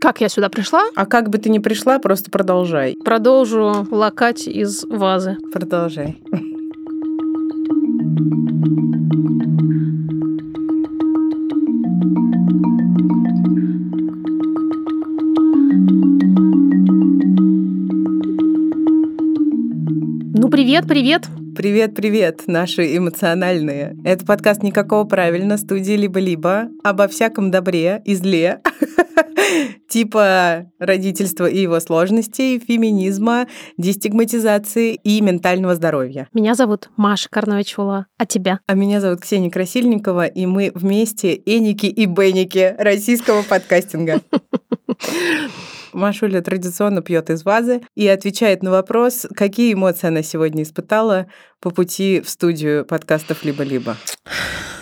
Как я сюда пришла? А как бы ты ни пришла, просто продолжай. Продолжу лакать из вазы. Продолжай. Ну, привет, привет. Привет-привет, наши эмоциональные. Это подкаст «Никакого правильно» студии «Либо-либо» обо всяком добре и зле, типа родительства и его сложностей, феминизма, дестигматизации и ментального здоровья. Меня зовут Маша Карновичула, а тебя? А меня зовут Ксения Красильникова, и мы вместе Эники и Бенники российского подкастинга. Машуля традиционно пьет из вазы и отвечает на вопрос, какие эмоции она сегодня испытала по пути в студию подкастов «Либо-либо».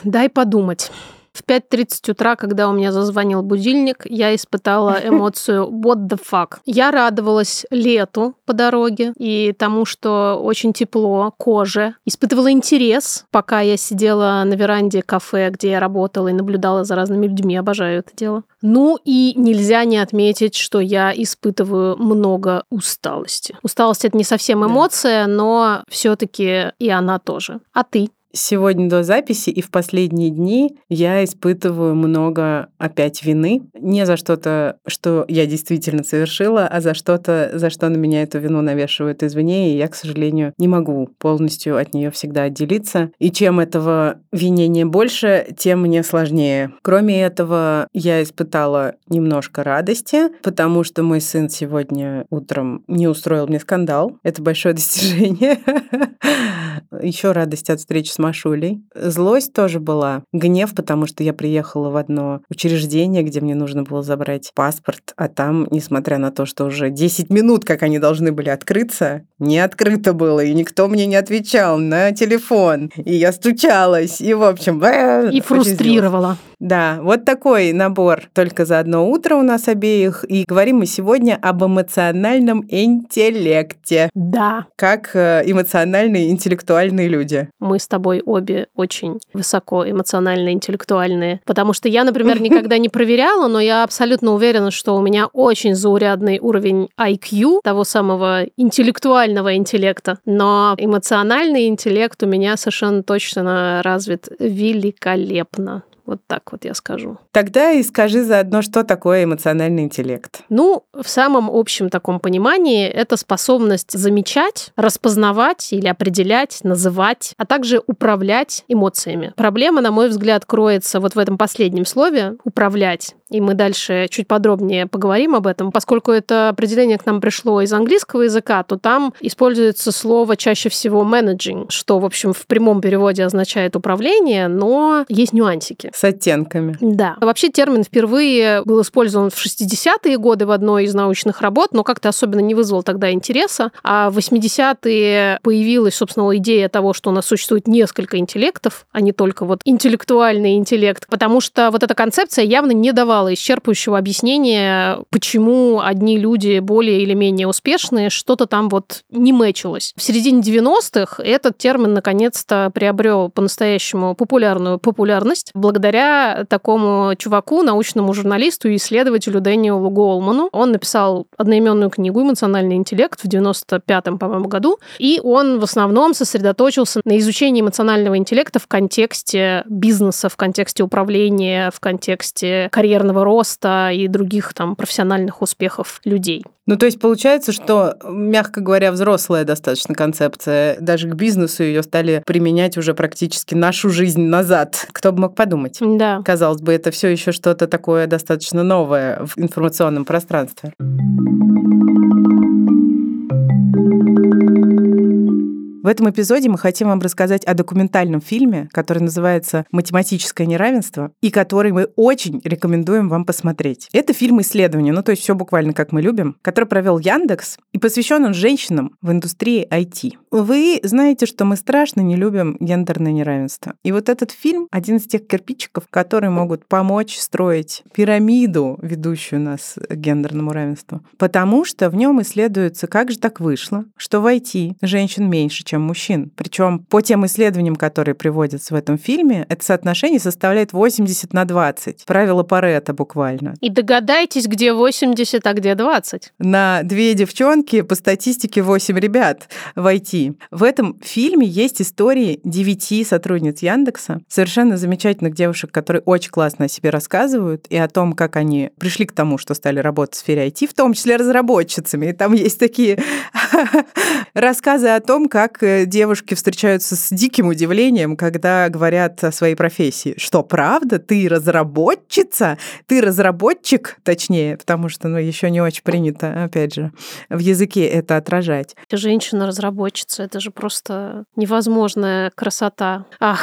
Дай подумать. В 5.30 утра, когда у меня зазвонил будильник, я испытала эмоцию what the fuck. Я радовалась лету по дороге и тому, что очень тепло, коже. Испытывала интерес, пока я сидела на веранде кафе, где я работала и наблюдала за разными людьми. Обожаю это дело. Ну и нельзя не отметить, что я испытываю много усталости. Усталость это не совсем эмоция, но все-таки и она тоже. А ты? Сегодня до записи и в последние дни я испытываю много опять вины. Не за что-то, что я действительно совершила, а за что-то, за что на меня эту вину навешивают извне, и я, к сожалению, не могу полностью от нее всегда отделиться. И чем этого винения больше, тем мне сложнее. Кроме этого, я испытала немножко радости, потому что мой сын сегодня утром не устроил мне скандал. Это большое достижение. Еще радость от встречи с Машулей. Злость тоже была. Гнев, потому что я приехала в одно учреждение, где мне нужно было забрать паспорт, а там, несмотря на то, что уже 10 минут, как они должны были открыться, не открыто было, и никто мне не отвечал на телефон. И я стучалась, и, в общем... И фрустрировала. Да, вот такой набор только за одно утро у нас обеих. И говорим мы сегодня об эмоциональном интеллекте. Да. Как э, эмоциональные, интеллектуальные люди. Мы с тобой обе очень высоко эмоционально интеллектуальные. Потому что я, например, никогда не проверяла, но я абсолютно уверена, что у меня очень заурядный уровень IQ, того самого интеллектуального интеллекта. Но эмоциональный интеллект у меня совершенно точно развит великолепно. Вот так вот я скажу. Тогда и скажи заодно, что такое эмоциональный интеллект. Ну, в самом общем таком понимании, это способность замечать, распознавать или определять, называть, а также управлять эмоциями. Проблема, на мой взгляд, кроется вот в этом последнем слове «управлять». И мы дальше чуть подробнее поговорим об этом. Поскольку это определение к нам пришло из английского языка, то там используется слово чаще всего managing, что, в общем, в прямом переводе означает управление, но есть нюансики. С оттенками. Да. Вообще термин впервые был использован в 60-е годы в одной из научных работ, но как-то особенно не вызвал тогда интереса. А в 80-е появилась, собственно, идея того, что у нас существует несколько интеллектов, а не только вот интеллектуальный интеллект, потому что вот эта концепция явно не давала исчерпывающего объяснения, почему одни люди более или менее успешные, что-то там вот не мэчилось. В середине 90-х этот термин наконец-то приобрел по-настоящему популярную популярность благодаря такому чуваку, научному журналисту и исследователю Дэниелу Голману. Он написал одноименную книгу «Эмоциональный интеллект» в 95-м, по-моему, году, и он в основном сосредоточился на изучении эмоционального интеллекта в контексте бизнеса, в контексте управления, в контексте карьерного роста и других там профессиональных успехов людей. Ну, то есть получается, что, мягко говоря, взрослая достаточно концепция. Даже к бизнесу ее стали применять уже практически нашу жизнь назад. Кто бы мог подумать? Да. Казалось бы, это все еще что-то такое достаточно новое в информационном пространстве. В этом эпизоде мы хотим вам рассказать о документальном фильме, который называется «Математическое неравенство», и который мы очень рекомендуем вам посмотреть. Это фильм исследования, ну то есть все буквально как мы любим, который провел Яндекс, и посвящен он женщинам в индустрии IT. Вы знаете, что мы страшно не любим гендерное неравенство. И вот этот фильм — один из тех кирпичиков, которые могут помочь строить пирамиду, ведущую нас к гендерному равенству. Потому что в нем исследуется, как же так вышло, что в IT женщин меньше, чем мужчин. Причем по тем исследованиям, которые приводятся в этом фильме, это соотношение составляет 80 на 20. Правило Паретта буквально. И догадайтесь, где 80, а где 20. На две девчонки по статистике 8 ребят в IT. В этом фильме есть истории девяти сотрудниц Яндекса, совершенно замечательных девушек, которые очень классно о себе рассказывают и о том, как они пришли к тому, что стали работать в сфере IT, в том числе разработчицами. И там есть такие рассказы о том, как э, девушки встречаются с диким удивлением, когда говорят о своей профессии. Что, правда? Ты разработчица? Ты разработчик, точнее, потому что ну, еще не очень принято, опять же, в языке это отражать. Женщина-разработчица, это же просто невозможная красота. Ах,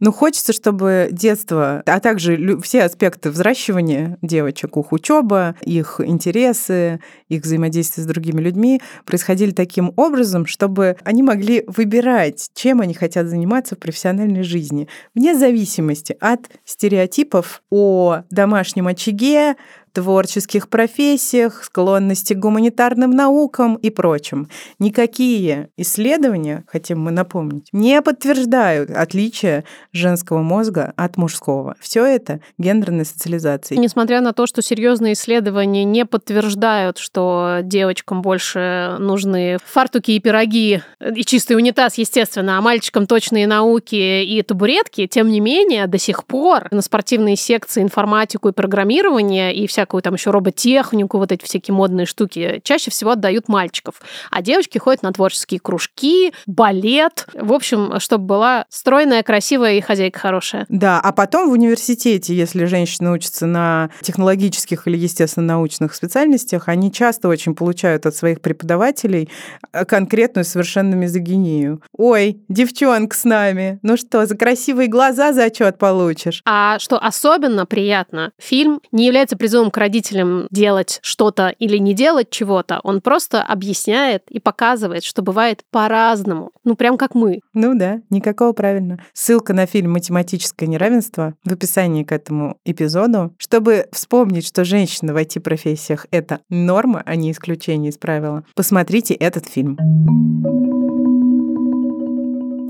ну, хочется, чтобы детство, а также все аспекты взращивания девочек, их учеба, их интересы, их взаимодействие с другими людьми происходили таким образом, чтобы они могли выбирать, чем они хотят заниматься в профессиональной жизни, вне зависимости от стереотипов о домашнем очаге, творческих профессиях, склонности к гуманитарным наукам и прочем. Никакие исследования, хотим мы напомнить, не подтверждают отличие женского мозга от мужского. Все это гендерная социализация. Несмотря на то, что серьезные исследования не подтверждают, что девочкам больше нужны фартуки и пироги и чистый унитаз, естественно, а мальчикам точные науки и табуретки, тем не менее, до сих пор на спортивные секции информатику и программирование и вся всякую там еще роботехнику, вот эти всякие модные штуки, чаще всего отдают мальчиков. А девочки ходят на творческие кружки, балет. В общем, чтобы была стройная, красивая и хозяйка хорошая. Да, а потом в университете, если женщина учится на технологических или, естественно, научных специальностях, они часто очень получают от своих преподавателей э, конкретную совершенно мизогинию. Ой, девчонка с нами, ну что, за красивые глаза зачет получишь. А что особенно приятно, фильм не является призывом к родителям делать что-то или не делать чего-то, он просто объясняет и показывает, что бывает по-разному. Ну, прям как мы. Ну да, никакого правильно. Ссылка на фильм «Математическое неравенство» в описании к этому эпизоду, чтобы вспомнить, что женщина в IT-профессиях — это норма, а не исключение из правила. Посмотрите этот фильм.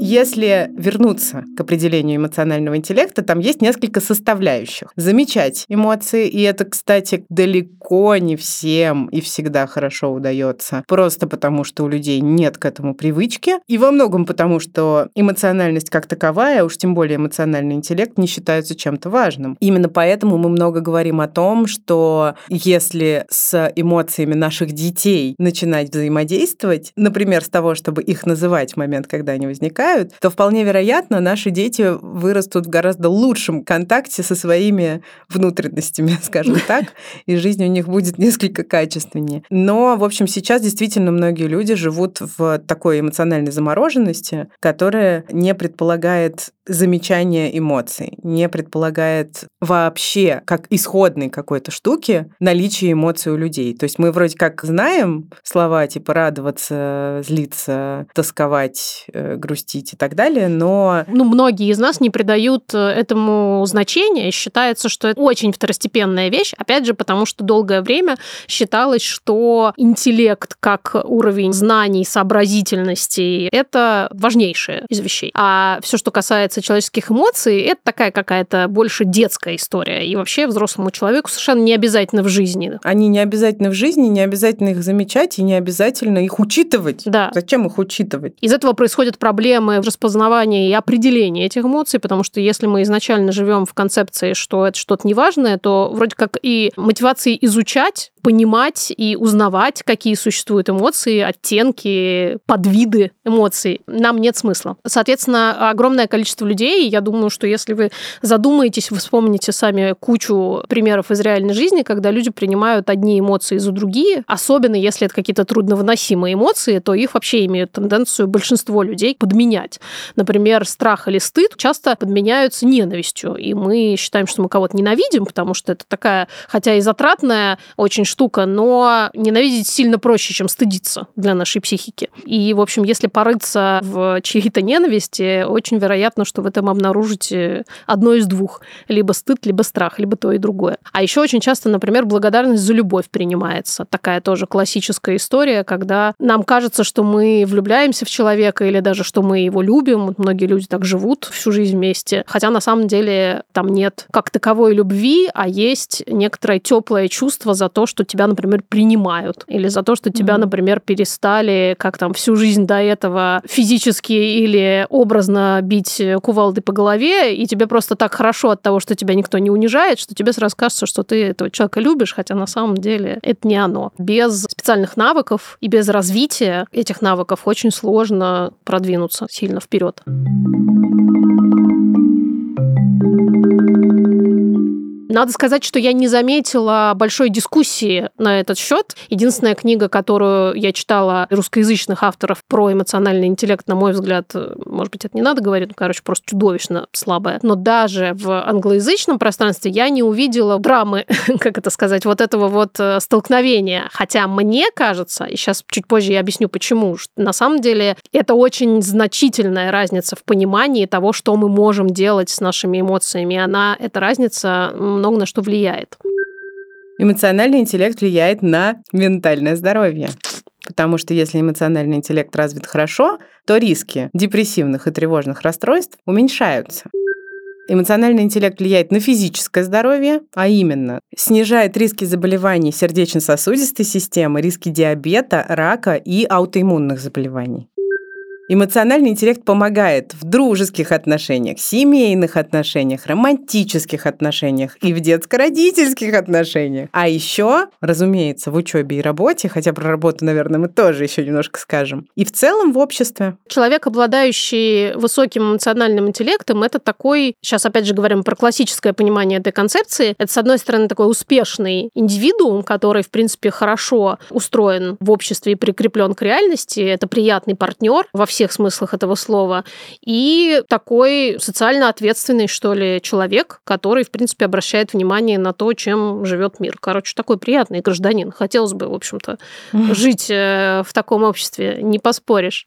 Если вернуться к определению эмоционального интеллекта, там есть несколько составляющих. Замечать эмоции, и это, кстати, далеко не всем и всегда хорошо удается, просто потому что у людей нет к этому привычки, и во многом потому, что эмоциональность как таковая, уж тем более эмоциональный интеллект, не считается чем-то важным. Именно поэтому мы много говорим о том, что если с эмоциями наших детей начинать взаимодействовать, например, с того, чтобы их называть в момент, когда они возникают, помогают, то вполне вероятно, наши дети вырастут в гораздо лучшем контакте со своими внутренностями, скажем так, и жизнь у них будет несколько качественнее. Но, в общем, сейчас действительно многие люди живут в такой эмоциональной замороженности, которая не предполагает замечания эмоций, не предполагает вообще, как исходной какой-то штуки, наличие эмоций у людей. То есть мы вроде как знаем слова типа радоваться, злиться, тосковать, э, грустить, и так далее, но... Ну, многие из нас не придают э, этому значения, считается, что это очень второстепенная вещь, опять же, потому что долгое время считалось, что интеллект как уровень знаний, сообразительности — это важнейшее из вещей. А все, что касается человеческих эмоций, это такая какая-то больше детская история. И вообще взрослому человеку совершенно не обязательно в жизни. Они не обязательно в жизни, не обязательно их замечать и не обязательно их учитывать. Да. Зачем их учитывать? Из этого происходят проблемы в распознавании и определении этих эмоций, потому что если мы изначально живем в концепции, что это что-то неважное, то вроде как и мотивации изучать, понимать и узнавать, какие существуют эмоции, оттенки, подвиды эмоций, нам нет смысла. Соответственно, огромное количество людей, я думаю, что если вы задумаетесь, вы вспомните сами кучу примеров из реальной жизни, когда люди принимают одни эмоции за другие, особенно если это какие-то трудновыносимые эмоции, то их вообще имеют тенденцию большинство людей подменять. Например, страх или стыд часто подменяются ненавистью, и мы считаем, что мы кого-то ненавидим, потому что это такая, хотя и затратная, очень штука, но ненавидеть сильно проще, чем стыдиться для нашей психики. И, в общем, если порыться в чьей-то ненависти, очень вероятно, что в этом обнаружите одно из двух. Либо стыд, либо страх, либо то и другое. А еще очень часто, например, благодарность за любовь принимается. Такая тоже классическая история, когда нам кажется, что мы влюбляемся в человека или даже что мы его любим. Многие люди так живут всю жизнь вместе. Хотя на самом деле там нет как таковой любви, а есть некоторое теплое чувство за то, что тебя, например, принимают. Или за то, что тебя, например, перестали, как там всю жизнь до этого физически или образно бить кувалдой по голове, и тебе просто так хорошо от того, что тебя никто не унижает, что тебе сразу кажется, что ты этого человека любишь, хотя на самом деле это не оно. Без специальных навыков и без развития этих навыков очень сложно продвинуться сильно вперед. Надо сказать, что я не заметила большой дискуссии на этот счет. Единственная книга, которую я читала русскоязычных авторов про эмоциональный интеллект, на мой взгляд, может быть, это не надо говорить, ну, короче, просто чудовищно слабая. Но даже в англоязычном пространстве я не увидела драмы, как это сказать, вот этого вот э, столкновения. Хотя мне кажется, и сейчас чуть позже я объясню, почему, что на самом деле это очень значительная разница в понимании того, что мы можем делать с нашими эмоциями. Она, эта разница много на что влияет. Эмоциональный интеллект влияет на ментальное здоровье. Потому что если эмоциональный интеллект развит хорошо, то риски депрессивных и тревожных расстройств уменьшаются. Эмоциональный интеллект влияет на физическое здоровье, а именно снижает риски заболеваний сердечно-сосудистой системы, риски диабета, рака и аутоиммунных заболеваний. Эмоциональный интеллект помогает в дружеских отношениях, семейных отношениях, романтических отношениях и в детско-родительских отношениях. А еще, разумеется, в учебе и работе, хотя про работу, наверное, мы тоже еще немножко скажем. И в целом в обществе. Человек, обладающий высоким эмоциональным интеллектом, это такой, сейчас опять же говорим про классическое понимание этой концепции, это, с одной стороны, такой успешный индивидуум, который, в принципе, хорошо устроен в обществе и прикреплен к реальности, это приятный партнер во всех всех смыслах этого слова, и такой социально ответственный, что ли, человек, который, в принципе, обращает внимание на то, чем живет мир. Короче, такой приятный гражданин. Хотелось бы, в общем-то, жить э, в таком обществе, не поспоришь.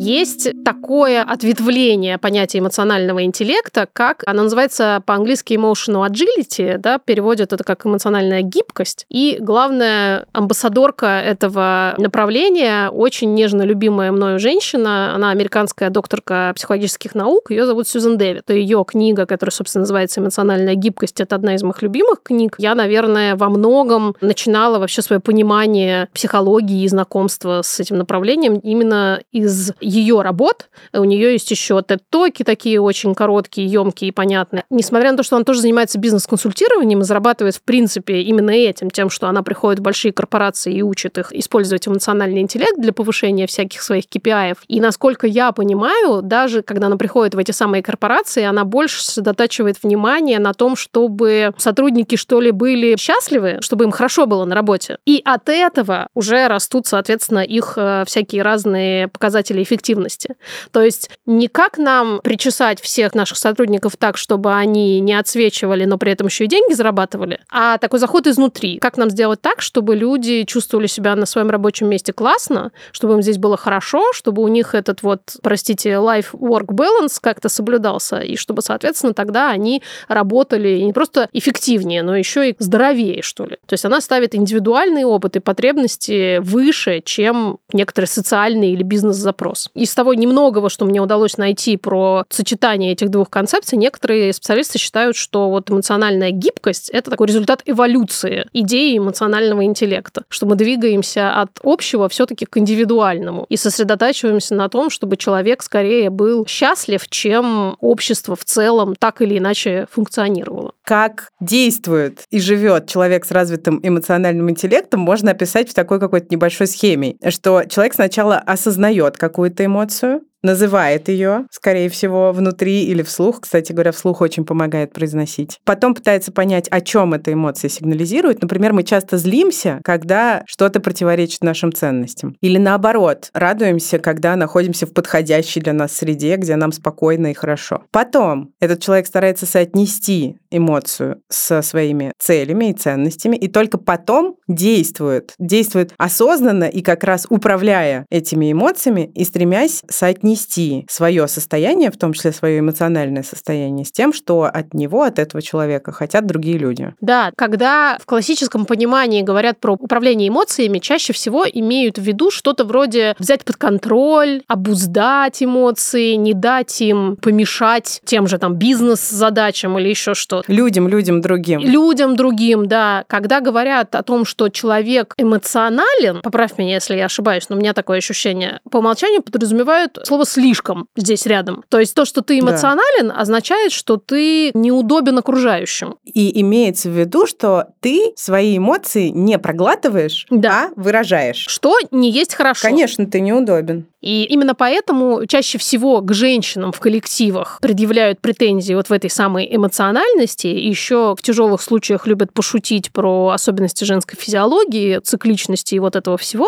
Есть такое ответвление понятия эмоционального интеллекта, как оно называется по-английски emotional agility, да, переводят это как эмоциональная гибкость. И главная амбассадорка этого направления, очень нежно любимая мною женщина, она американская докторка психологических наук, ее зовут Сьюзен Дэвид. Это ее книга, которая, собственно, называется «Эмоциональная гибкость», это одна из моих любимых книг. Я, наверное, во многом начинала вообще свое понимание психологии и знакомства с этим направлением именно из ее работ. У нее есть еще TED-токи такие очень короткие, емкие и понятные. Несмотря на то, что она тоже занимается бизнес-консультированием и зарабатывает, в принципе, именно этим, тем, что она приходит в большие корпорации и учит их использовать эмоциональный интеллект для повышения всяких своих KPI. И насколько я понимаю, даже когда она приходит в эти самые корпорации, она больше сосредотачивает внимание на том, чтобы сотрудники, что ли, были счастливы, чтобы им хорошо было на работе. И от этого уже растут, соответственно, их э, всякие разные показатели эффективности эффективности. То есть не как нам причесать всех наших сотрудников так, чтобы они не отсвечивали, но при этом еще и деньги зарабатывали, а такой заход изнутри. Как нам сделать так, чтобы люди чувствовали себя на своем рабочем месте классно, чтобы им здесь было хорошо, чтобы у них этот вот, простите, life-work balance как-то соблюдался, и чтобы, соответственно, тогда они работали не просто эффективнее, но еще и здоровее, что ли. То есть она ставит индивидуальные опыты, потребности выше, чем некоторый социальный или бизнес-запрос из того немногого, что мне удалось найти про сочетание этих двух концепций, некоторые специалисты считают, что вот эмоциональная гибкость — это такой результат эволюции идеи эмоционального интеллекта, что мы двигаемся от общего все таки к индивидуальному и сосредотачиваемся на том, чтобы человек скорее был счастлив, чем общество в целом так или иначе функционировало. Как действует и живет человек с развитым эмоциональным интеллектом, можно описать в такой какой-то небольшой схеме, что человек сначала осознает какую-то эмоцию, называет ее, скорее всего, внутри или вслух. Кстати говоря, вслух очень помогает произносить. Потом пытается понять, о чем эта эмоция сигнализирует. Например, мы часто злимся, когда что-то противоречит нашим ценностям. Или наоборот, радуемся, когда находимся в подходящей для нас среде, где нам спокойно и хорошо. Потом этот человек старается соотнести эмоцию со своими целями и ценностями, и только потом действует. Действует осознанно и как раз управляя этими эмоциями и стремясь соотнести свое состояние, в том числе свое эмоциональное состояние, с тем, что от него, от этого человека хотят другие люди. Да, когда в классическом понимании говорят про управление эмоциями, чаще всего имеют в виду что-то вроде взять под контроль, обуздать эмоции, не дать им помешать тем же там бизнес-задачам или еще что-то. Людям, людям другим. Людям другим, да. Когда говорят о том, что человек эмоционален, поправь меня, если я ошибаюсь, но у меня такое ощущение, по умолчанию подразумевают слово «слишком» здесь рядом. То есть то, что ты эмоционален, да. означает, что ты неудобен окружающим. И имеется в виду, что ты свои эмоции не проглатываешь, да. а выражаешь. Что не есть хорошо. Конечно, ты неудобен. И именно поэтому чаще всего к женщинам в коллективах предъявляют претензии вот в этой самой эмоциональности. Еще в тяжелых случаях любят пошутить про особенности женской физиологии, цикличности и вот этого всего,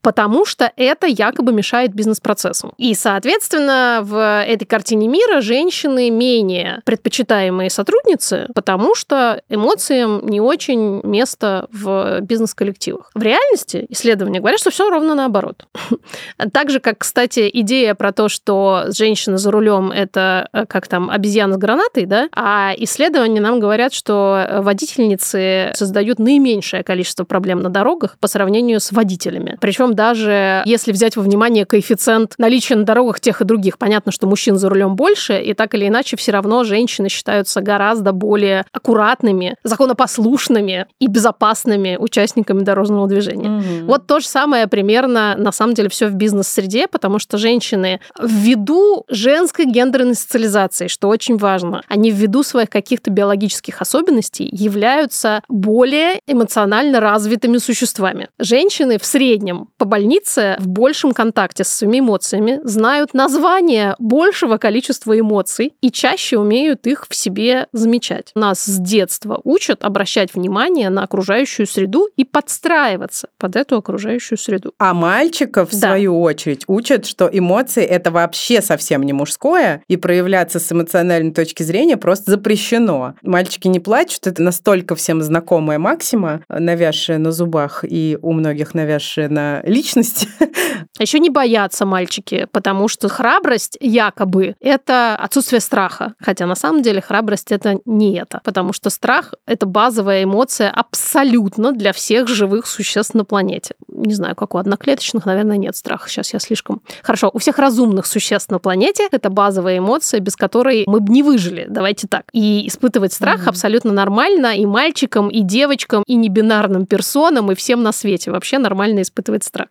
потому что это якобы мешает бизнес-процессам. И, соответственно, в этой картине мира женщины менее предпочитаемые сотрудницы, потому что эмоциям не очень место в бизнес-коллективах. В реальности исследования говорят, что все ровно наоборот. Также, как, кстати, идея про то, что женщина за рулем это э, как там обезьяна с гранатой, да, а исследования нам говорят, что водительницы создают наименьшее количество проблем на дорогах по сравнению с водителями. Причем даже если взять во внимание коэффициент наличия на дорогах тех и других, понятно, что мужчин за рулем больше, и так или иначе все равно женщины считаются гораздо более аккуратными, законопослушными и безопасными участниками дорожного движения. Угу. Вот то же самое примерно на самом деле все в бизнес-среде среде, потому что женщины ввиду женской гендерной социализации, что очень важно, они ввиду своих каких-то биологических особенностей являются более эмоционально развитыми существами. Женщины в среднем по больнице в большем контакте с своими эмоциями знают название большего количества эмоций и чаще умеют их в себе замечать. Нас с детства учат обращать внимание на окружающую среду и подстраиваться под эту окружающую среду. А мальчиков, в да. свою очередь, учат, что эмоции это вообще совсем не мужское, и проявляться с эмоциональной точки зрения просто запрещено. Мальчики не плачут, это настолько всем знакомая максима, навязшая на зубах и у многих навязшая на личности. Еще не боятся мальчики, потому что храбрость якобы это отсутствие страха. Хотя на самом деле храбрость это не это, потому что страх это базовая эмоция абсолютно для всех живых существ на планете. Не знаю, как у одноклеточных, наверное, нет страха. Сейчас я слишком слишком... Хорошо, у всех разумных существ на планете это базовая эмоция, без которой мы бы не выжили, давайте так. И испытывать страх mm-hmm. абсолютно нормально и мальчикам, и девочкам, и небинарным персонам, и всем на свете. Вообще нормально испытывать страх.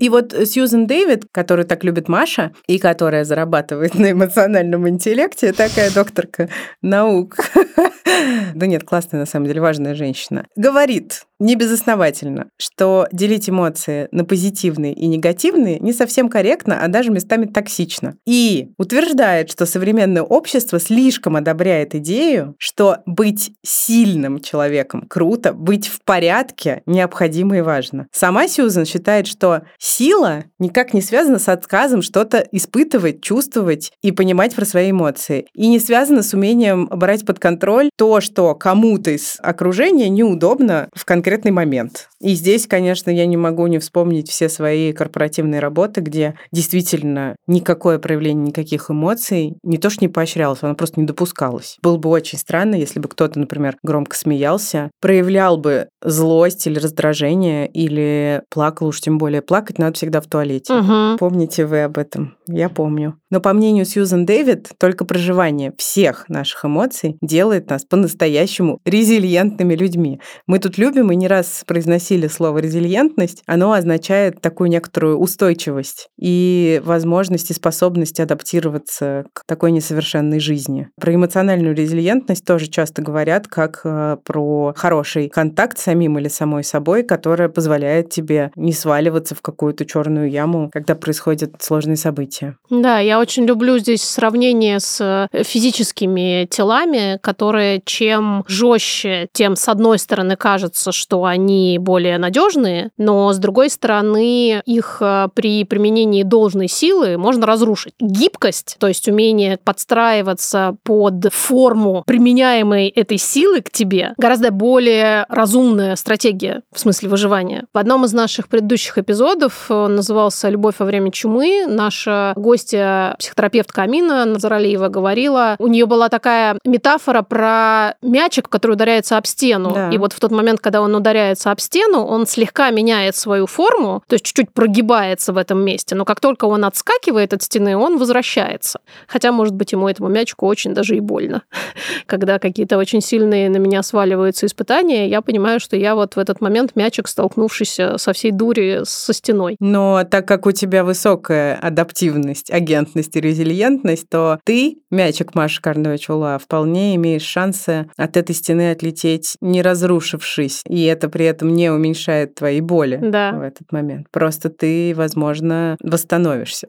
И вот Сьюзен Дэвид, которую так любит Маша, и которая зарабатывает на эмоциональном интеллекте, такая докторка наук. Да нет, классная, на самом деле, важная женщина. Говорит, не безосновательно, что делить эмоции на позитивные и негативные не совсем корректно, а даже местами токсично. И утверждает, что современное общество слишком одобряет идею, что быть сильным человеком круто, быть в порядке необходимо и важно. Сама Сьюзан считает, что сила никак не связана с отказом что-то испытывать, чувствовать и понимать про свои эмоции. И не связана с умением брать под контроль то, что кому-то из окружения неудобно в конкретный момент. И здесь, конечно, я не могу не вспомнить все свои корпоративные работы, где действительно никакое проявление никаких эмоций не то что не поощрялось, оно просто не допускалось. Было бы очень странно, если бы кто-то, например, громко смеялся, проявлял бы злость или раздражение, или плакал, уж тем более плакать надо всегда в туалете. Угу. Помните вы об этом? Я помню. Но по мнению Сьюзен Дэвид, только проживание всех наших эмоций делает нас по-настоящему резилиентными людьми. Мы тут любим и не раз произносили слово резилиентность. Оно означает такую некоторую устойчивость и возможность и способность адаптироваться к такой несовершенной жизни. Про эмоциональную резилиентность тоже часто говорят как э, про хороший контакт с самим или самой собой, которая позволяет тебе не сваливаться в какую-то черную яму, когда происходят сложные события. Да, я очень люблю здесь сравнение с э, физическими телами, которые чем жестче, тем с одной стороны кажется, что они более надежные, но с другой стороны их э, при применении должной силы можно разрушить. Гибкость, то есть умение подстраиваться под форму применяемой этой силы к тебе, гораздо более разумная стратегия в смысле выживания. В одном из наших предыдущих эпизодов он назывался «Любовь во время чумы». Наша гостья, психотерапевтка Амина Назаралиева говорила, у нее была такая метафора про мячик, который ударяется об стену. Да. И вот в тот момент, когда он ударяется об стену, он слегка меняет свою форму, то есть чуть-чуть прогибается в этом месте, но как только он отскакивает от стены, он возвращается. Хотя, может быть, ему этому мячику очень даже и больно. Когда какие-то очень сильные на меня сваливаются испытания, я понимаю, что я вот в этот момент мячик, столкнувшийся со всей дури со стеной. Но так как у тебя высокая адаптивность, агентность и резилиентность, то ты, мячик Маша Карнович-Ула, вполне имеешь шансы от этой стены отлететь, не разрушившись. И это при этом не уменьшает твои боли да. в этот момент. Просто ты, возможно, восстановишься.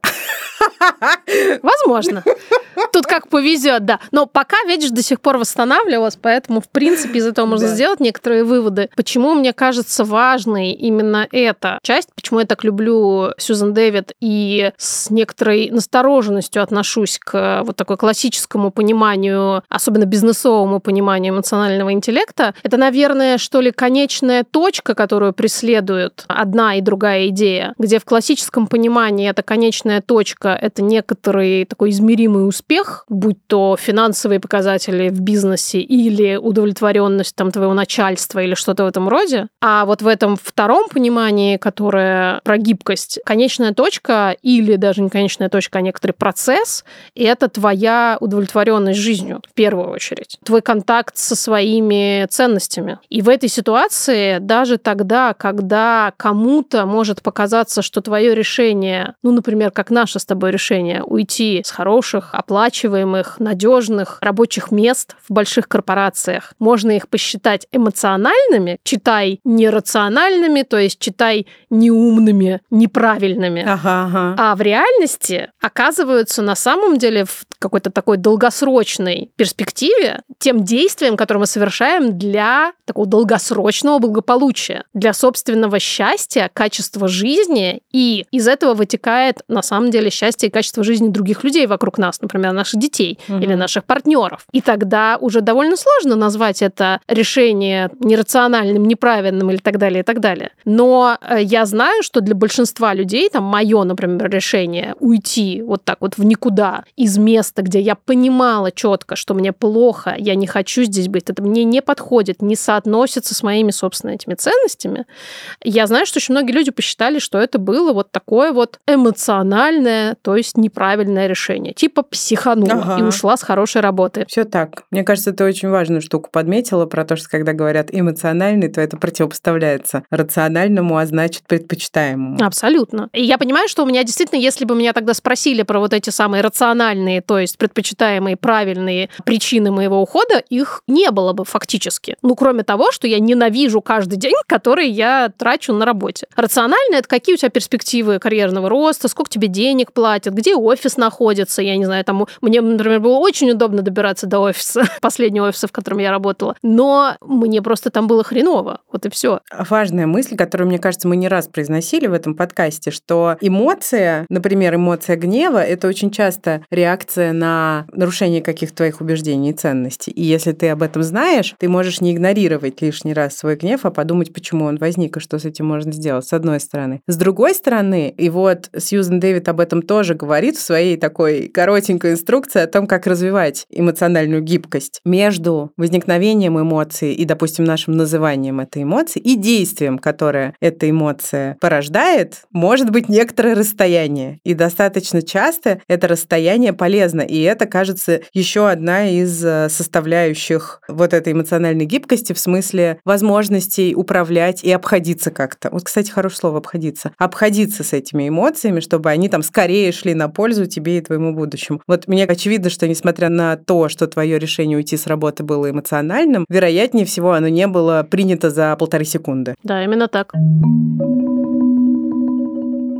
Возможно. Тут как повезет, да. Но пока, видишь, до сих пор восстанавливалась, поэтому, в принципе, из этого можно да. сделать некоторые выводы. Почему мне кажется важной именно эта часть, почему я так люблю Сьюзен Дэвид и с некоторой настороженностью отношусь к вот такой классическому пониманию, особенно бизнесовому пониманию эмоционального интеллекта, это, наверное, что ли, конечная точка, которую преследует одна и другая идея, где в классическом понимании эта конечная точка — это некоторый такой измеримый успех, будь то финансовые показатели в бизнесе или удовлетворенность там твоего начальства или что-то в этом роде. А вот в этом втором понимании, которое про гибкость, конечная точка или даже не конечная точка, а некоторый процесс, и это твоя удовлетворенность жизнью в первую очередь. Твой контакт со своими ценностями. И в этой ситуации даже тогда, когда кому-то может показаться, что твое решение, ну, например, как наше с тобой решение, уйти с хороших, оплачиваемых, надежных рабочих мест в больших корпорациях. Можно их посчитать эмоциональными, читай нерациональными, то есть читай неумными, неправильными. Ага, ага. А в реальности оказываются на самом деле в какой-то такой долгосрочной перспективе тем действием, которое мы совершаем для такого долгосрочного благополучия, для собственного счастья, качества жизни, и из этого вытекает на самом деле счастье и качество жизни других людей вокруг нас, например, наших детей угу. или наших партнеров. И тогда уже довольно сложно назвать это решение нерациональным, неправильным или так далее, и так далее. Но э, я знаю, что для большинства людей, там, мое, например, решение уйти вот так вот в никуда из места, где я понимала четко, что мне плохо, я не хочу здесь быть, это мне не подходит, не соотносится с моими собственными этими ценностями. Я знаю, что очень многие люди посчитали, что это было вот такое вот эмоциональное, то есть неправильное решение. Типа психанула ага. и ушла с хорошей работы. Все так. Мне кажется, ты очень важную штуку подметила про то, что когда говорят эмоциональный, то это противопоставляется рациональному, а значит предпочитаемому. Абсолютно. И я понимаю, что у меня действительно, если бы меня тогда спросили про вот эти самые рациональные, то есть предпочитаемые правильные причины моего ухода, их не было бы фактически. Ну, кроме того, что я ненавижу каждый день, который я трачу на работе. Рационально это какие у тебя перспективы карьерного роста, сколько тебе денег платят, где офис находится, я не знаю, там мне, например, было очень удобно добираться до офиса, последнего офиса, в котором я работала, но мне просто там было хреново, вот и все. Важная мысль, которую, мне кажется, мы не раз произносили в этом подкасте, что эмоция, например, эмоция гнева, это очень часто реакция на нарушение каких-то твоих убеждений и ценностей. И если ты об этом знаешь, ты можешь не игнорировать лишний раз свой гнев, а подумать, почему он возник и что с этим можно сделать, с одной стороны. С другой стороны, и вот Сьюзен Дэвид об этом тоже говорит в своей такой коротенькой инструкции о том, как развивать эмоциональную гибкость между возникновением эмоций и, допустим, нашим называнием этой эмоции и действием, которое эта эмоция порождает, может быть некоторое расстояние. И достаточно часто это расстояние полезно. И это, кажется, еще одна из э, составляющих вот этой эмоциональной гибкости в смысле возможностей управлять и обходиться как-то. Вот, кстати, хорошее слово «обходиться». Обходиться с этими эмоциями, чтобы они там скорее шли на пользу тебе и твоему будущему. Вот мне очевидно, что несмотря на то, что твое решение уйти с работы было эмоциональным, вероятнее всего оно не было принято за полторы секунды. Да, именно так.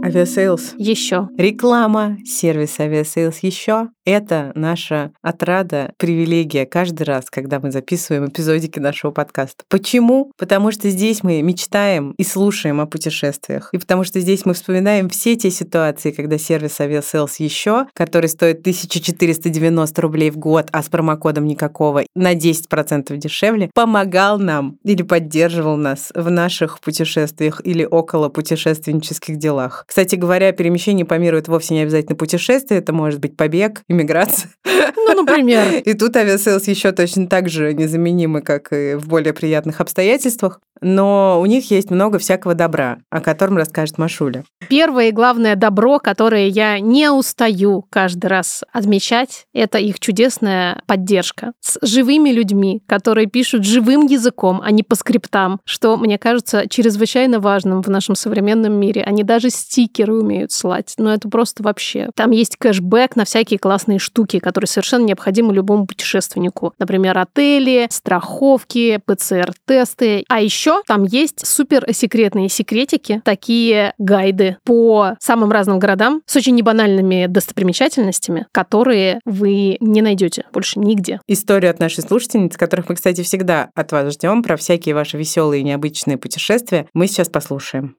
Aviasales. Еще. Реклама сервиса Aviasales еще. Это наша отрада, привилегия каждый раз, когда мы записываем эпизодики нашего подкаста. Почему? Потому что здесь мы мечтаем и слушаем о путешествиях. И потому что здесь мы вспоминаем все те ситуации, когда сервис Aviasales еще, который стоит 1490 рублей в год, а с промокодом никакого, на 10% дешевле, помогал нам или поддерживал нас в наших путешествиях или около путешественнических делах. Кстати говоря, перемещение по миру это вовсе не обязательно путешествие, это может быть побег, иммиграция. Ну, например. И тут Aviasales еще точно так же незаменимы, как и в более приятных обстоятельствах. Но у них есть много всякого добра, о котором расскажет Машуля. Первое и главное добро, которое я не устаю каждый раз отмечать, это их чудесная поддержка с живыми людьми, которые пишут живым языком, а не по скриптам, что, мне кажется, чрезвычайно важным в нашем современном мире. Они даже стикеры умеют слать. Но это просто вообще. Там есть кэшбэк на всякие классные штуки, которые совершенно необходимы любому путешественнику. Например, отели, страховки, ПЦР-тесты. А еще еще там есть супер секретные секретики, такие гайды по самым разным городам с очень небанальными достопримечательностями, которые вы не найдете больше нигде. Историю от нашей слушательницы, которых мы, кстати, всегда от вас ждем, про всякие ваши веселые и необычные путешествия, мы сейчас послушаем.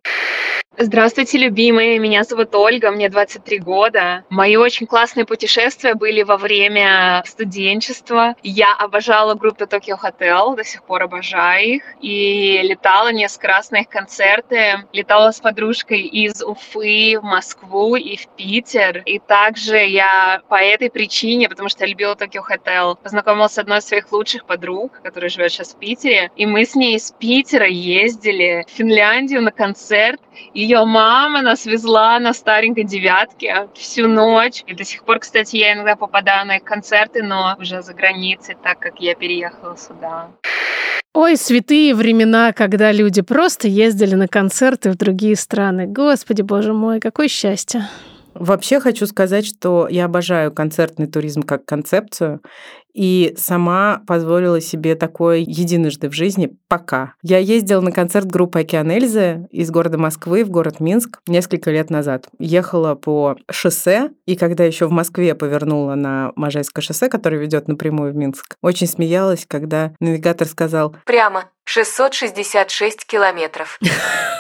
Здравствуйте, любимые! Меня зовут Ольга, мне 23 года. Мои очень классные путешествия были во время студенчества. Я обожала группу Tokyo Hotel, до сих пор обожаю их. И летала несколько раз на их концерты. Летала с подружкой из Уфы в Москву и в Питер. И также я по этой причине, потому что я любила Tokyo Hotel, познакомилась с одной из своих лучших подруг, которая живет сейчас в Питере. И мы с ней из Питера ездили в Финляндию на концерт. Ее мама нас везла на старенькой девятке всю ночь. И до сих пор, кстати, я иногда попадаю на их концерты, но уже за границей, так как я переехала сюда. Ой, святые времена, когда люди просто ездили на концерты в другие страны. Господи, боже мой, какое счастье. Вообще хочу сказать, что я обожаю концертный туризм как концепцию, и сама позволила себе такое единожды в жизни пока. Я ездила на концерт группы «Океан Эльзы» из города Москвы в город Минск несколько лет назад. Ехала по шоссе, и когда еще в Москве повернула на Можайское шоссе, которое ведет напрямую в Минск, очень смеялась, когда навигатор сказал «Прямо». 666 километров.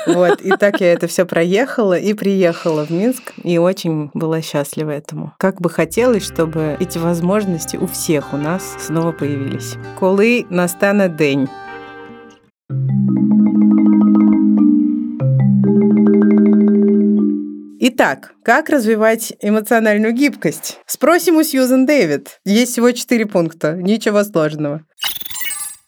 Вот, и так я это все проехала и приехала в Минск, и очень была счастлива этому. Как бы хотелось, чтобы эти возможности у всех у нас снова появились. Коли настане день. Итак, как развивать эмоциональную гибкость? Спросим у Сьюзен Дэвид. Есть всего четыре пункта, ничего сложного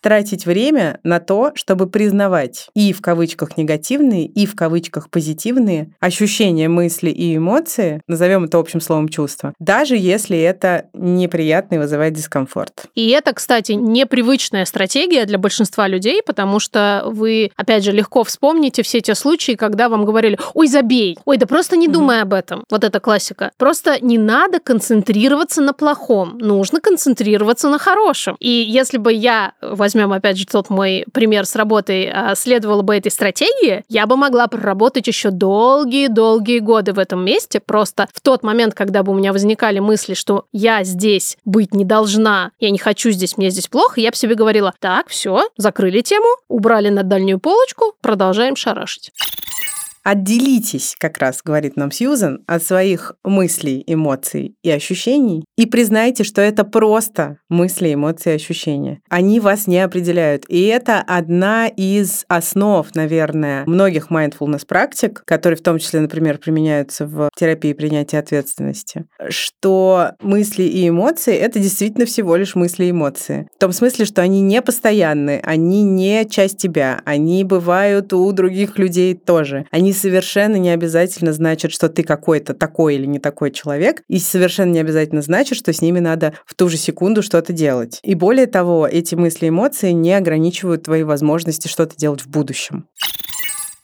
тратить время на то, чтобы признавать и в кавычках негативные, и в кавычках позитивные ощущения, мысли и эмоции, назовем это общим словом чувства, даже если это неприятно и вызывает дискомфорт. И это, кстати, непривычная стратегия для большинства людей, потому что вы, опять же, легко вспомните все те случаи, когда вам говорили, ой, забей, ой, да просто не думай об этом. Вот это классика. Просто не надо концентрироваться на плохом, нужно концентрироваться на хорошем. И если бы я возьмем опять же тот мой пример с работой, а, следовала бы этой стратегии, я бы могла проработать еще долгие-долгие годы в этом месте. Просто в тот момент, когда бы у меня возникали мысли, что я здесь быть не должна, я не хочу здесь, мне здесь плохо, я бы себе говорила, так, все, закрыли тему, убрали на дальнюю полочку, продолжаем шарашить. Отделитесь, как раз говорит нам Сьюзен, от своих мыслей, эмоций и ощущений и признайте, что это просто мысли, эмоции, ощущения. Они вас не определяют. И это одна из основ, наверное, многих mindfulness практик, которые в том числе, например, применяются в терапии принятия ответственности, что мысли и эмоции — это действительно всего лишь мысли и эмоции. В том смысле, что они не постоянны, они не часть тебя, они бывают у других людей тоже. Они совершенно не обязательно значат, что ты какой-то такой или не такой человек, и совершенно не обязательно значит, что с ними надо в ту же секунду что-то делать. И более того, эти мысли и эмоции не ограничивают твои возможности что-то делать в будущем.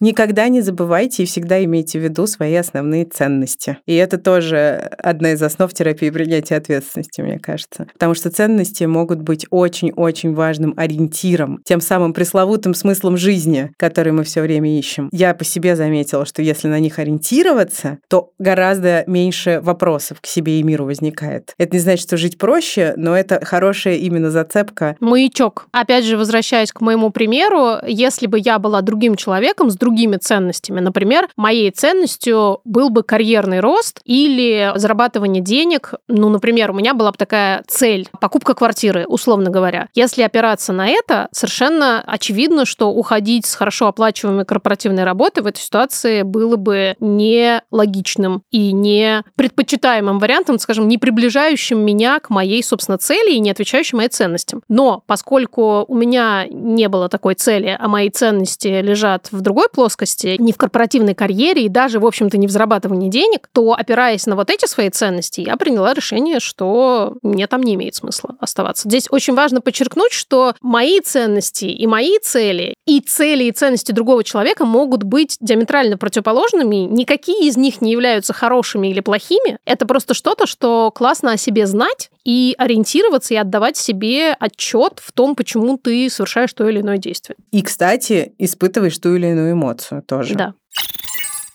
Никогда не забывайте и всегда имейте в виду свои основные ценности. И это тоже одна из основ терапии принятия ответственности, мне кажется. Потому что ценности могут быть очень-очень важным ориентиром, тем самым пресловутым смыслом жизни, который мы все время ищем. Я по себе заметила, что если на них ориентироваться, то гораздо меньше вопросов к себе и миру возникает. Это не значит, что жить проще, но это хорошая именно зацепка. Маячок. Опять же, возвращаясь к моему примеру, если бы я была другим человеком с другими ценностями, например, моей ценностью был бы карьерный рост или зарабатывание денег, ну, например, у меня была бы такая цель – покупка квартиры, условно говоря. Если опираться на это, совершенно очевидно, что уходить с хорошо оплачиваемой корпоративной работы в этой ситуации было бы не логичным и не предпочитаемым вариантом, скажем, не приближающим меня к моей, собственно, цели и не отвечающим моим ценностям. Но поскольку у меня не было такой цели, а мои ценности лежат в другой плоскости, не в корпоративной карьере и даже, в общем-то, не в зарабатывании денег, то, опираясь на вот эти свои ценности, я приняла решение, что мне там не имеет смысла оставаться. Здесь очень важно подчеркнуть, что мои ценности и мои цели, и цели и ценности другого человека могут быть диаметрально противоположными. Никакие из них не являются хорошими или плохими. Это просто что-то, что классно о себе знать и ориентироваться и отдавать себе отчет в том, почему ты совершаешь то или иное действие. И, кстати, испытываешь ту или иную эмоцию тоже. Да.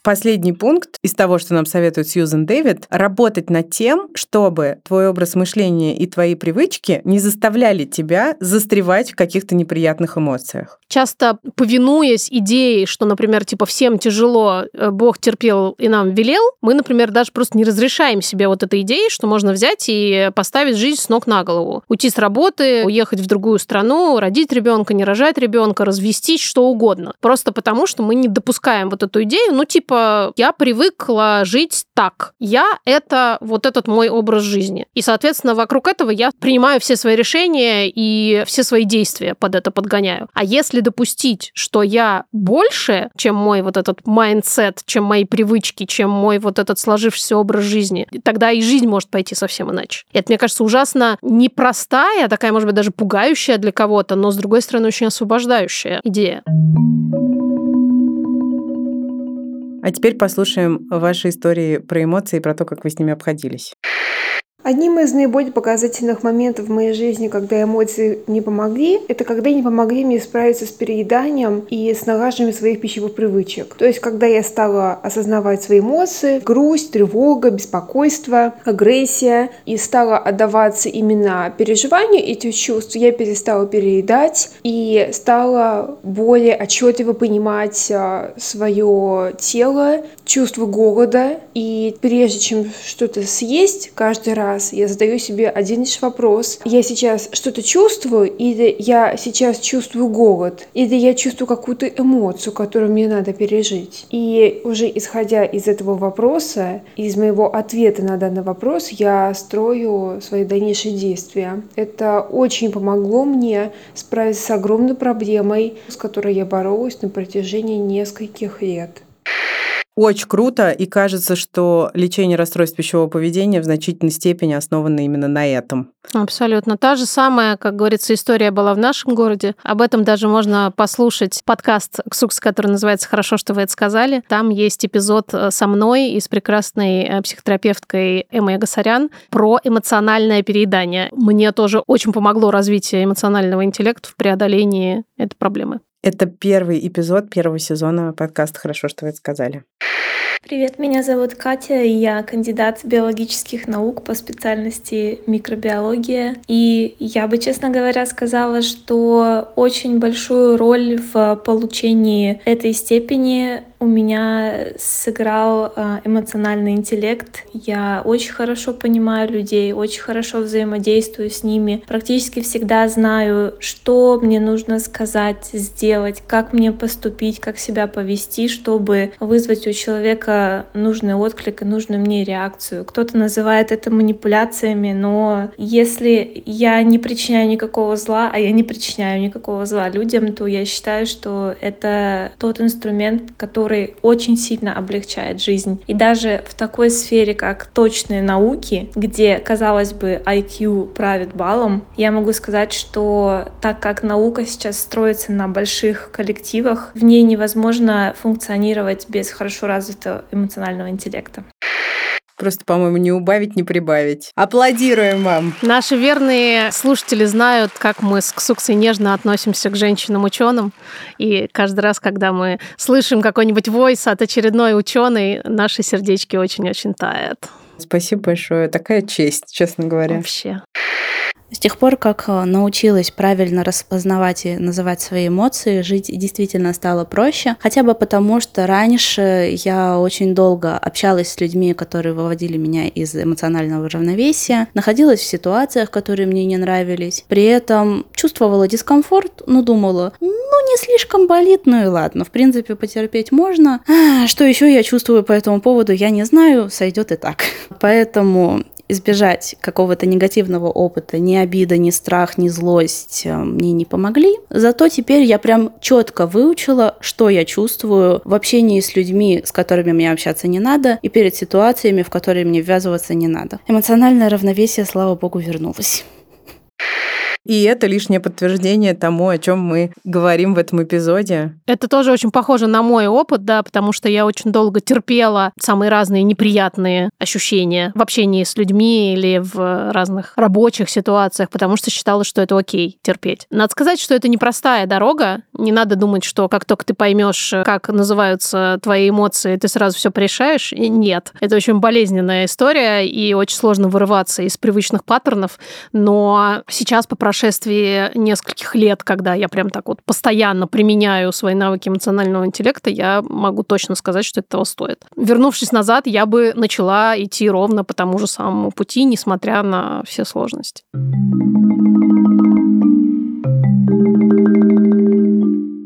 Последний пункт из того, что нам советует Сьюзен Дэвид, работать над тем, чтобы твой образ мышления и твои привычки не заставляли тебя застревать в каких-то неприятных эмоциях. Часто повинуясь идее, что, например, типа всем тяжело, э, Бог терпел и нам велел, мы, например, даже просто не разрешаем себе вот этой идеей, что можно взять и поставить жизнь с ног на голову. Уйти с работы, уехать в другую страну, родить ребенка, не рожать ребенка, развестись, что угодно. Просто потому, что мы не допускаем вот эту идею, ну, типа, типа, я привыкла жить так. Я — это вот этот мой образ жизни. И, соответственно, вокруг этого я принимаю все свои решения и все свои действия под это подгоняю. А если допустить, что я больше, чем мой вот этот mindset, чем мои привычки, чем мой вот этот сложившийся образ жизни, тогда и жизнь может пойти совсем иначе. Это, мне кажется, ужасно непростая, такая, может быть, даже пугающая для кого-то, но, с другой стороны, очень освобождающая идея. А теперь послушаем ваши истории про эмоции и про то, как вы с ними обходились. Одним из наиболее показательных моментов в моей жизни, когда эмоции не помогли, это когда не помогли мне справиться с перееданием и с нагаживанием своих пищевых привычек. То есть, когда я стала осознавать свои эмоции, грусть, тревога, беспокойство, агрессия, и стала отдаваться именно переживанию этих чувств, я перестала переедать и стала более отчетливо понимать а, свое тело, чувство голода. И прежде чем что-то съесть каждый раз, раз я задаю себе один лишь вопрос. Я сейчас что-то чувствую, или я сейчас чувствую голод, или я чувствую какую-то эмоцию, которую мне надо пережить. И уже исходя из этого вопроса, из моего ответа на данный вопрос, я строю свои дальнейшие действия. Это очень помогло мне справиться с огромной проблемой, с которой я боролась на протяжении нескольких лет. Очень круто, и кажется, что лечение расстройств пищевого поведения в значительной степени основано именно на этом. Абсолютно. Та же самая, как говорится, история была в нашем городе. Об этом даже можно послушать подкаст «Ксукс», который называется «Хорошо, что вы это сказали». Там есть эпизод э, со мной и с прекрасной э, психотерапевткой Эммой Гасарян про эмоциональное переедание. Мне тоже очень помогло развитие эмоционального интеллекта в преодолении этой проблемы. Это первый эпизод первого сезона подкаста «Хорошо, что вы это сказали». Привет, меня зовут Катя, и я кандидат биологических наук по специальности микробиология. И я бы, честно говоря, сказала, что очень большую роль в получении этой степени у меня сыграл а, эмоциональный интеллект. Я очень хорошо понимаю людей, очень хорошо взаимодействую с ними. Практически всегда знаю, что мне нужно сказать, сделать, как мне поступить, как себя повести, чтобы вызвать у человека нужный отклик и нужную мне реакцию. Кто-то называет это манипуляциями, но если я не причиняю никакого зла, а я не причиняю никакого зла людям, то я считаю, что это тот инструмент, который который очень сильно облегчает жизнь. И даже в такой сфере, как точные науки, где, казалось бы, IQ правит балом, я могу сказать, что так как наука сейчас строится на больших коллективах, в ней невозможно функционировать без хорошо развитого эмоционального интеллекта. Просто, по-моему, не убавить, не прибавить. Аплодируем вам. Наши верные слушатели знают, как мы с Ксуксой нежно относимся к женщинам-ученым. И каждый раз, когда мы слышим какой-нибудь войс от очередной ученой, наши сердечки очень-очень тают. Спасибо большое. Такая честь, честно говоря. Вообще. С тех пор, как э, научилась правильно распознавать и называть свои эмоции, жить действительно стало проще. Хотя бы потому, что раньше я очень долго общалась с людьми, которые выводили меня из эмоционального равновесия, находилась в ситуациях, которые мне не нравились. При этом чувствовала дискомфорт, но думала, ну не слишком болит, ну и ладно, в принципе потерпеть можно. А, что еще я чувствую по этому поводу, я не знаю, сойдет и так. Поэтому избежать какого-то негативного опыта, ни обида, ни страх, ни злость э, мне не помогли. Зато теперь я прям четко выучила, что я чувствую в общении с людьми, с которыми мне общаться не надо, и перед ситуациями, в которые мне ввязываться не надо. Эмоциональное равновесие, слава богу, вернулось. И это лишнее подтверждение тому, о чем мы говорим в этом эпизоде. Это тоже очень похоже на мой опыт, да, потому что я очень долго терпела самые разные неприятные ощущения в общении с людьми или в разных рабочих ситуациях, потому что считала, что это окей терпеть. Надо сказать, что это непростая дорога. Не надо думать, что как только ты поймешь, как называются твои эмоции, ты сразу все порешаешь. Нет. Это очень болезненная история, и очень сложно вырываться из привычных паттернов. Но сейчас, по прошествии нескольких лет, когда я прям так вот постоянно применяю свои навыки эмоционального интеллекта, я могу точно сказать, что это того стоит. Вернувшись назад, я бы начала идти ровно по тому же самому пути, несмотря на все сложности.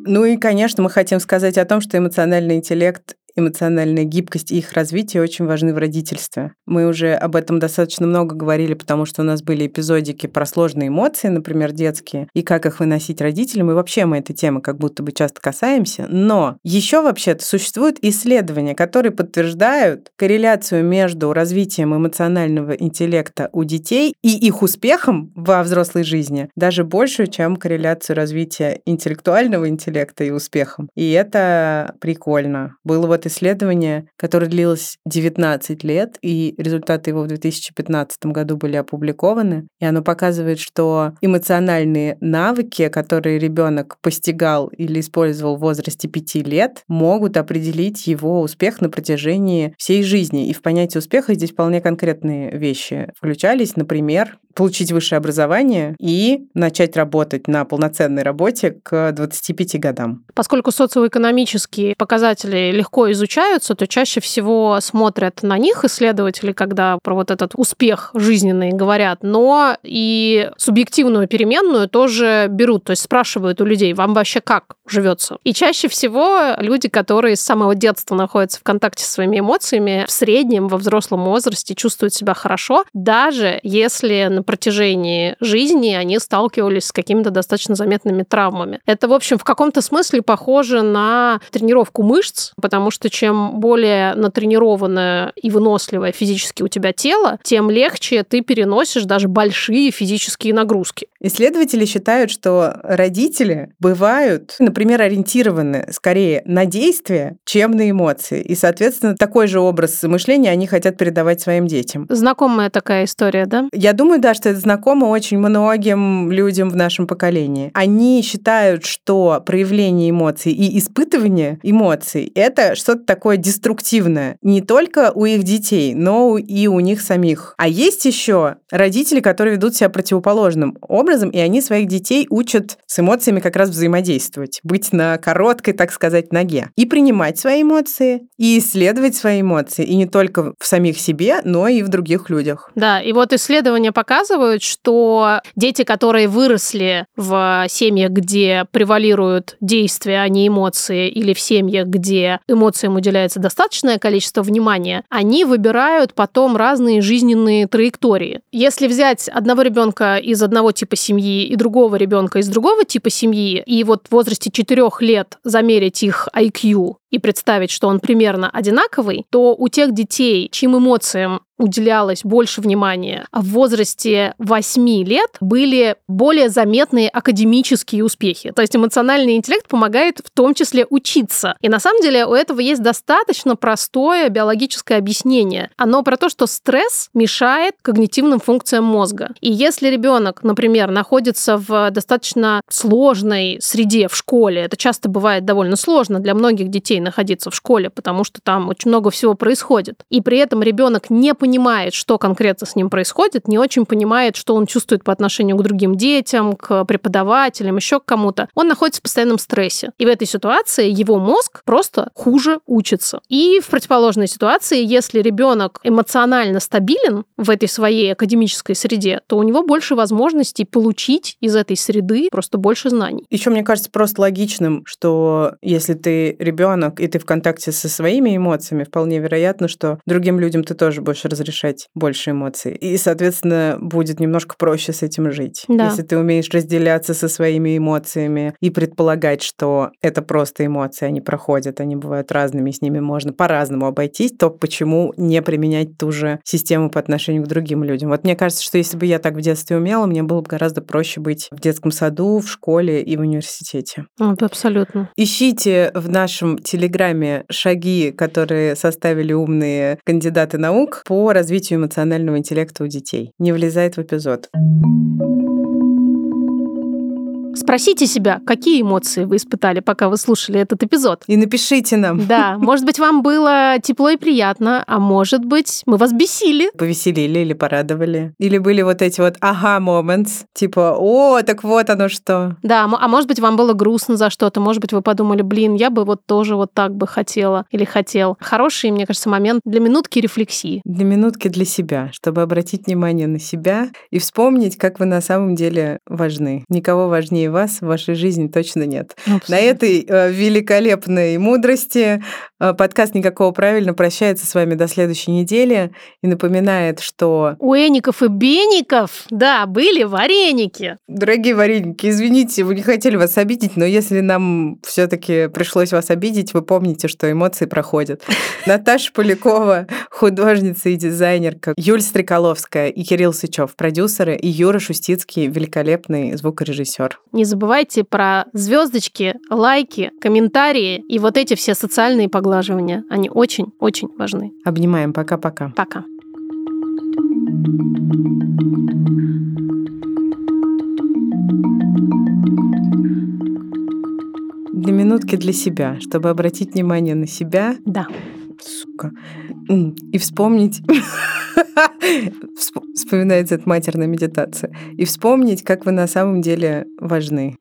Ну и, конечно, мы хотим сказать о том, что эмоциональный интеллект эмоциональная гибкость и их развитие очень важны в родительстве. Мы уже об этом достаточно много говорили, потому что у нас были эпизодики про сложные эмоции, например, детские, и как их выносить родителям, и вообще мы этой темы как будто бы часто касаемся. Но еще вообще-то существуют исследования, которые подтверждают корреляцию между развитием эмоционального интеллекта у детей и их успехом во взрослой жизни даже большую, чем корреляцию развития интеллектуального интеллекта и успехом. И это прикольно. Было вот исследование, которое длилось 19 лет, и результаты его в 2015 году были опубликованы. И оно показывает, что эмоциональные навыки, которые ребенок постигал или использовал в возрасте 5 лет, могут определить его успех на протяжении всей жизни. И в понятие успеха здесь вполне конкретные вещи включались. Например, получить высшее образование и начать работать на полноценной работе к 25 годам. Поскольку социоэкономические показатели легко изучаются, то чаще всего смотрят на них исследователи, когда про вот этот успех жизненный говорят, но и субъективную переменную тоже берут, то есть спрашивают у людей, вам вообще как живется? И чаще всего люди, которые с самого детства находятся в контакте со своими эмоциями, в среднем во взрослом возрасте чувствуют себя хорошо, даже если на протяжении жизни они сталкивались с какими-то достаточно заметными травмами. Это, в общем, в каком-то смысле похоже на тренировку мышц, потому что чем более натренированное и выносливое физически у тебя тело, тем легче ты переносишь даже большие физические нагрузки. Исследователи считают, что родители бывают, например, ориентированы скорее на действия, чем на эмоции. И, соответственно, такой же образ мышления они хотят передавать своим детям. Знакомая такая история, да? Я думаю, да, что это знакомо очень многим людям в нашем поколении. Они считают, что проявление эмоций и испытывание эмоций — это что-то такое деструктивное. Не только у их детей, но и у них самих. А есть еще родители, которые ведут себя противоположным образом, и они своих детей учат с эмоциями как раз взаимодействовать, быть на короткой, так сказать, ноге. И принимать свои эмоции, и исследовать свои эмоции, и не только в самих себе, но и в других людях. Да, и вот исследования показывают, что дети, которые выросли в семьях, где превалируют действия, а не эмоции, или в семьях, где эмоциям уделяется достаточное количество внимания, они выбирают потом разные жизненные траектории. Если взять одного ребенка из одного типа семьи и другого ребенка из другого типа семьи, и вот в возрасте 4 лет замерить их IQ и представить, что он примерно одинаковый, то у тех детей, чьим эмоциям уделялось больше внимания, в возрасте 8 лет были более заметные академические успехи. То есть эмоциональный интеллект помогает в том числе учиться. И на самом деле у этого есть достаточно простое биологическое объяснение. Оно про то, что стресс мешает когнитивным функциям мозга. И если ребенок, например, находится в достаточно сложной среде в школе, это часто бывает довольно сложно для многих детей находиться в школе, потому что там очень много всего происходит, и при этом ребенок не понимает, что конкретно с ним происходит, не очень понимает, что он чувствует по отношению к другим детям, к преподавателям, еще к кому-то, он находится в постоянном стрессе. И в этой ситуации его мозг просто хуже учится. И в противоположной ситуации, если ребенок эмоционально стабилен в этой своей академической среде, то у него больше возможностей получить из этой среды просто больше знаний. Еще мне кажется просто логичным, что если ты ребенок и ты в контакте со своими эмоциями, вполне вероятно, что другим людям ты тоже будешь разрешать больше эмоций. И, соответственно, будет немножко проще с этим жить. Да. Если ты умеешь разделяться со своими эмоциями и предполагать, что это просто эмоции, они проходят, они бывают разными, с ними можно по-разному обойтись, то почему не применять ту же систему по отношению к другим людям? Вот мне кажется, что если бы я так в детстве умела, мне было бы гораздо проще быть в детском саду, в школе и в университете. Вот, абсолютно. Ищите в нашем телеграме шаги, которые составили умные кандидаты наук по развитию эмоционального интеллекта у детей. Не влезает в эпизод. Спросите себя, какие эмоции вы испытали, пока вы слушали этот эпизод. И напишите нам. Да, может быть, вам было тепло и приятно, а может быть, мы вас бесили. Повеселили или порадовали. Или были вот эти вот ага moments, типа, о, так вот оно что. Да, а может быть, вам было грустно за что-то, может быть, вы подумали, блин, я бы вот тоже вот так бы хотела или хотел. Хороший, мне кажется, момент для минутки рефлексии. Для минутки для себя, чтобы обратить внимание на себя и вспомнить, как вы на самом деле важны. Никого важнее важнее вас в вашей жизни точно нет. Абсолютно. На этой э, великолепной мудрости э, подкаст «Никакого правильно» прощается с вами до следующей недели и напоминает, что... У Эников и Беников, да, были вареники. Дорогие вареники, извините, вы не хотели вас обидеть, но если нам все таки пришлось вас обидеть, вы помните, что эмоции проходят. Наташа Полякова, художница и дизайнерка, Юль Стреколовская и Кирилл Сычев, продюсеры, и Юра Шустицкий, великолепный звукорежиссер. Не забывайте про звездочки, лайки, комментарии и вот эти все социальные поглаживания. Они очень-очень важны. Обнимаем. Пока-пока. Пока. Для минутки для себя, чтобы обратить внимание на себя. Да. Сука. И вспомнить вспоминается эта матерная медитация. И вспомнить, как вы на самом деле важны.